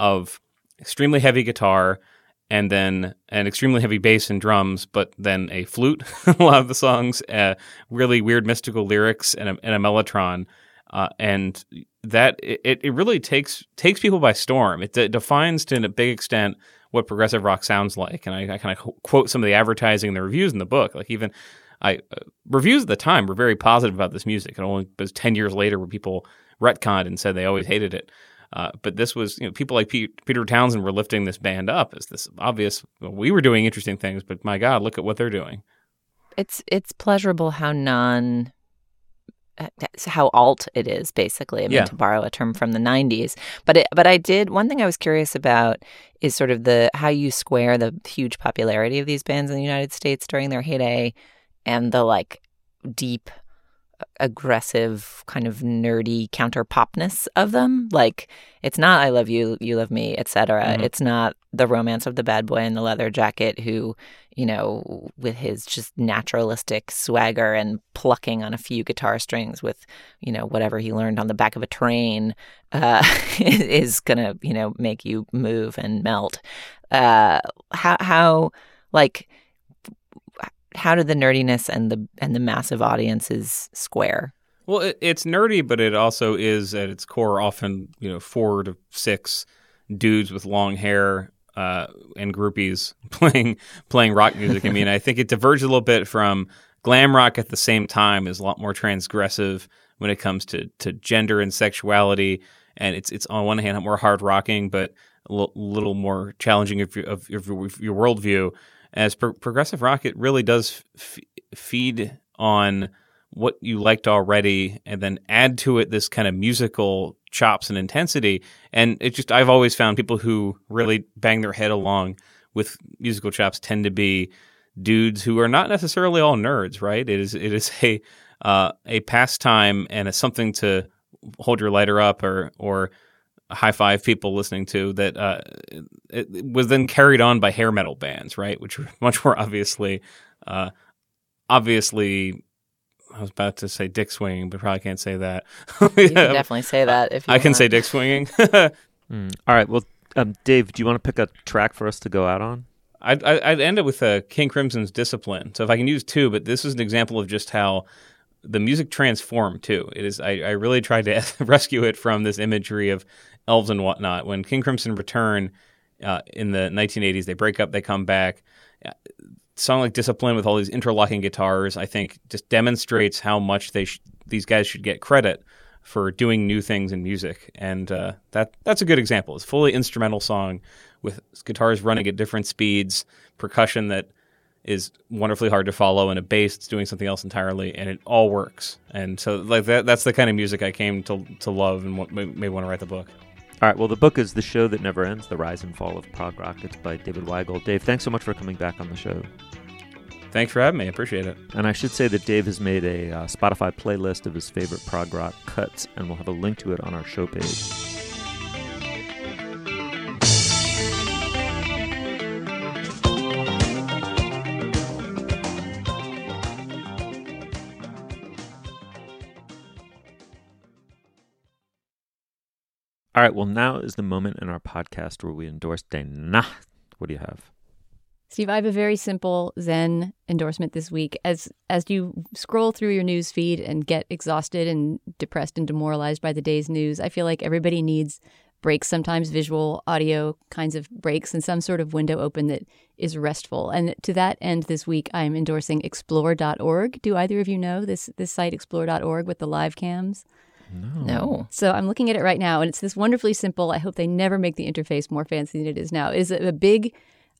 of extremely heavy guitar and then an extremely heavy bass and drums, but then a flute. (laughs) a lot of the songs, uh, really weird mystical lyrics, and a, and a mellotron, uh, and that it, it really takes takes people by storm. It, it defines to a big extent what progressive rock sounds like. And I, I kind of quote some of the advertising and the reviews in the book. Like even I uh, reviews at the time were very positive about this music. And only was ten years later where people retconned and said they always hated it. Uh, but this was, you know, people like Pete, Peter Townshend were lifting this band up as this obvious. Well, we were doing interesting things, but my God, look at what they're doing. It's it's pleasurable how non Uh, how alt it is basically. I mean, Yeah. to borrow a term from the '90s. But it, but I did one thing I was curious about is sort of the how you square the huge popularity of these bands in the United States during their heyday and the like deep aggressive kind of nerdy counter popness of them. Like it's not i love you you love me etc Mhm. it's not the romance of the bad boy in the leather jacket who you know with his just naturalistic swagger and plucking on a few guitar strings with you know whatever he learned on the back of a train uh (laughs) is gonna you know make you move and melt. Uh how how like how did the nerdiness and the and the massive audiences square? Well, it, it's nerdy, but it also is at its core often, you know, four to six dudes with long hair uh, and groupies (laughs) playing playing rock music. I mean, I think it diverges a little bit from glam rock. At the same time, is a lot more transgressive when it comes to to gender and sexuality, and it's it's on one hand more hard rocking, but a l- little more challenging of your, of of your worldview. As pro- progressive rock, it really does f- feed on what you liked already and then add to it this kind of musical chops and intensity. And it just, I've always found people who really bang their head along with musical chops tend to be dudes who are not necessarily all nerds, right? It is, it is a, uh, a pastime and a something to hold your lighter up or, or high five people listening to that, uh, it, it was then carried on by hair metal bands, right? Which were (laughs) much more obviously, uh, obviously I was about to say dick swinging, but probably can't say that. (laughs) You can definitely say that if you I can say dick swinging. (laughs) Mm. All right. Well, um, Dave, do you want to pick a track for us to go out on? I'd, I'd I'd end it with uh, King Crimson's Discipline. So if I can use two, but this is an example of just how the music transformed too. It is I, I really tried to rescue it from this imagery of elves and whatnot. When King Crimson return uh, in the 1980s, they break up, they come back. Song like Discipline with all these interlocking guitars, I think, just demonstrates how much they sh- these guys should get credit for doing new things in music, and uh, that that's a good example. It's a fully instrumental song with guitars running at different speeds, percussion that is wonderfully hard to follow, and a bass that's doing something else entirely, and it all works. And so, like that, that's the kind of music I came to to love and what made me want to write the book. All right. Well, the book is The Show That Never Ends The Rise and Fall of Prog Rock. It's by David Weigel. Dave, thanks so much for coming back on the show. Thanks for having me. I appreciate it. And I should say that Dave has made a uh, Spotify playlist of his favorite prog rock cuts, and we'll have a link to it on our show page. All right, well, now is the moment in our podcast where we endorse Dana. What do you have? Steve, I have a very simple Zen endorsement this week. As as you scroll through your news feed and get exhausted and depressed and demoralized by the day's news, I feel like everybody needs breaks, sometimes visual, audio kinds of breaks, and some sort of window open that is restful. And to that end, this week I'm endorsing explore.org. Do either of you know this this site explore.org with the live cams? No. So I'm looking at it right now, and it's this wonderfully simple. I hope they never make the interface more fancy than it is now. It is a, a big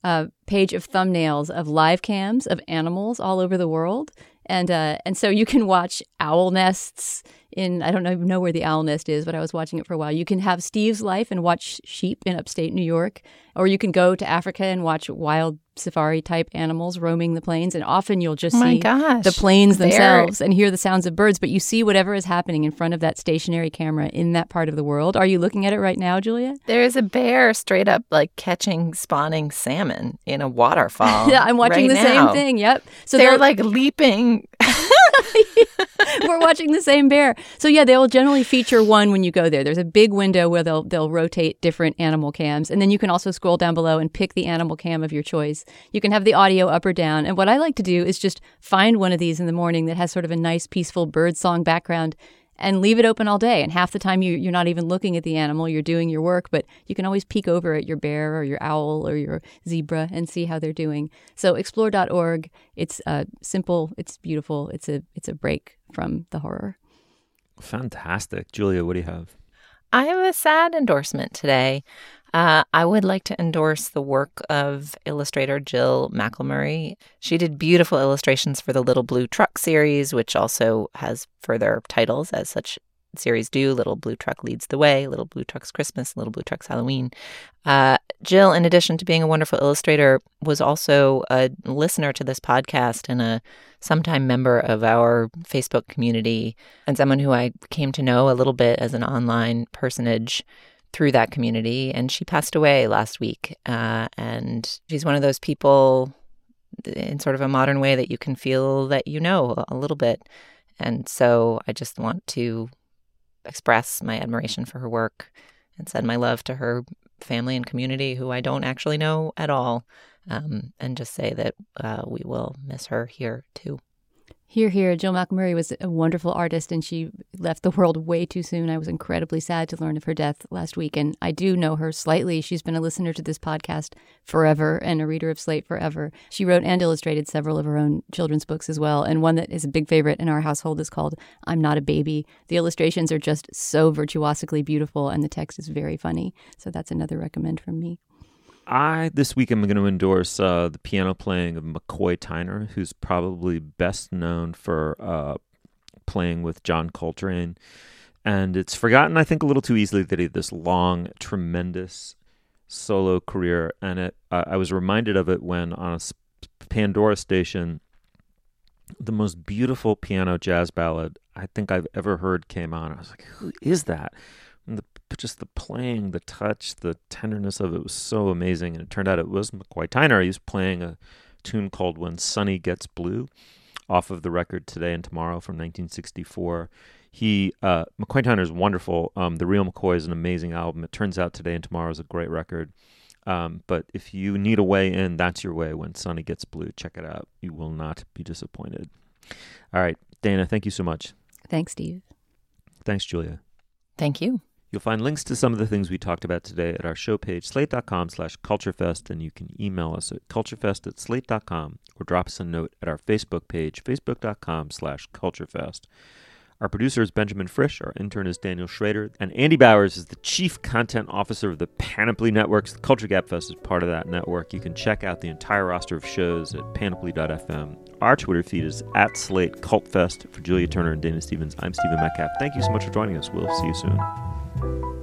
uh, page of thumbnails of live cams of animals all over the world, and uh, and so you can watch owl nests in I don't even know where the owl nest is, but I was watching it for a while. You can have Steve's life and watch sheep in upstate New York, or you can go to Africa and watch wild safari type animals roaming the plains. And often you'll just Oh see gosh. the plains There- themselves and hear the sounds of birds, but you see whatever is happening in front of that stationary camera in that part of the world. Are you looking at it right now, Julia? There's a bear straight up like catching spawning salmon in a waterfall. (laughs) yeah, I'm watching right the now. same thing. Yep. So they're they'll- like leaping. (laughs) (laughs) we're watching the same bear. So yeah, they will generally feature one when you go there. There's a big window where they'll they'll rotate different animal cams, and then you can also scroll down below and pick the animal cam of your choice. You can have the audio up or down. And what I like to do is just find one of these in the morning that has sort of a nice, peaceful bird song background. And leave it open all day. And half the time you, you're not even looking at the animal, you're doing your work, but you can always peek over at your bear or your owl or your zebra and see how they're doing. So explore.org, it's uh, simple, it's beautiful, it's a it's a break from the horror. Fantastic. Julia, what do you have? I have a sad endorsement today. Uh, I would like to endorse the work of illustrator Jill McElmurry. She did beautiful illustrations for the Little Blue Truck series, which also has further titles as such series do. Little Blue Truck Leads the Way, Little Blue Truck's Christmas, Little Blue Truck's Halloween. Uh, Jill, in addition to being a wonderful illustrator, was also a listener to this podcast and a sometime member of our Facebook community, and someone who I came to know a little bit as an online personage through that community. And she passed away last week. Uh, and she's one of those people in sort of a modern way that you can feel that you know a little bit. And so I just want to express my admiration for her work and send my love to her family and community who I don't actually know at all. Um, and just say that uh, we will miss her here too. Here, here. Jill McElmurry was a wonderful artist and she left the world way too soon. I was incredibly sad to learn of her death last week. And I do know her slightly. She's been a listener to this podcast forever and a reader of Slate forever. She wrote and illustrated several of her own children's books as well. And one that is a big favorite in our household is called I'm Not a Baby. The illustrations are just so virtuosically beautiful and the text is very funny. So that's another recommend from me. I this week I'm going to endorse uh, the piano playing of McCoy Tyner, who's probably best known for uh, playing with John Coltrane. And it's forgotten, I think, a little too easily that he had this long, tremendous solo career. And it, uh, I was reminded of it when on a Pandora station, the most beautiful piano jazz ballad I think I've ever heard came on. I was like, who is that? And the but just the playing, the touch, the tenderness of it was so amazing. And it turned out it was McCoy Tyner. He was playing a tune called When Sunny Gets Blue off of the record Today and Tomorrow from 1964. He, uh, McCoy Tyner is wonderful. Um, the Real McCoy is an amazing album. It turns out Today and Tomorrow is a great record. Um, but if you need a way in, that's your way. When Sunny Gets Blue, check it out. You will not be disappointed. All right, Dana, thank you so much. Thanks, Steve. Thanks, Julia. Thank you. You'll find links to some of the things we talked about today at our show page, slate.com slash culturefest, and you can email us at culturefest at slate.com or drop us a note at our Facebook page, facebook.com slash culturefest. Our producer is Benjamin Frisch, our intern is Daniel Schrader, and Andy Bowers is the Chief Content Officer of the Panoply Networks. The Culture Gabfest is part of that network. You can check out the entire roster of shows at panoply.fm. Our Twitter feed is at Slate Cult Fest. For Julia Turner and Dana Stevens, I'm Stephen Metcalf. Thank you so much for joining us. We'll see you soon. Bye.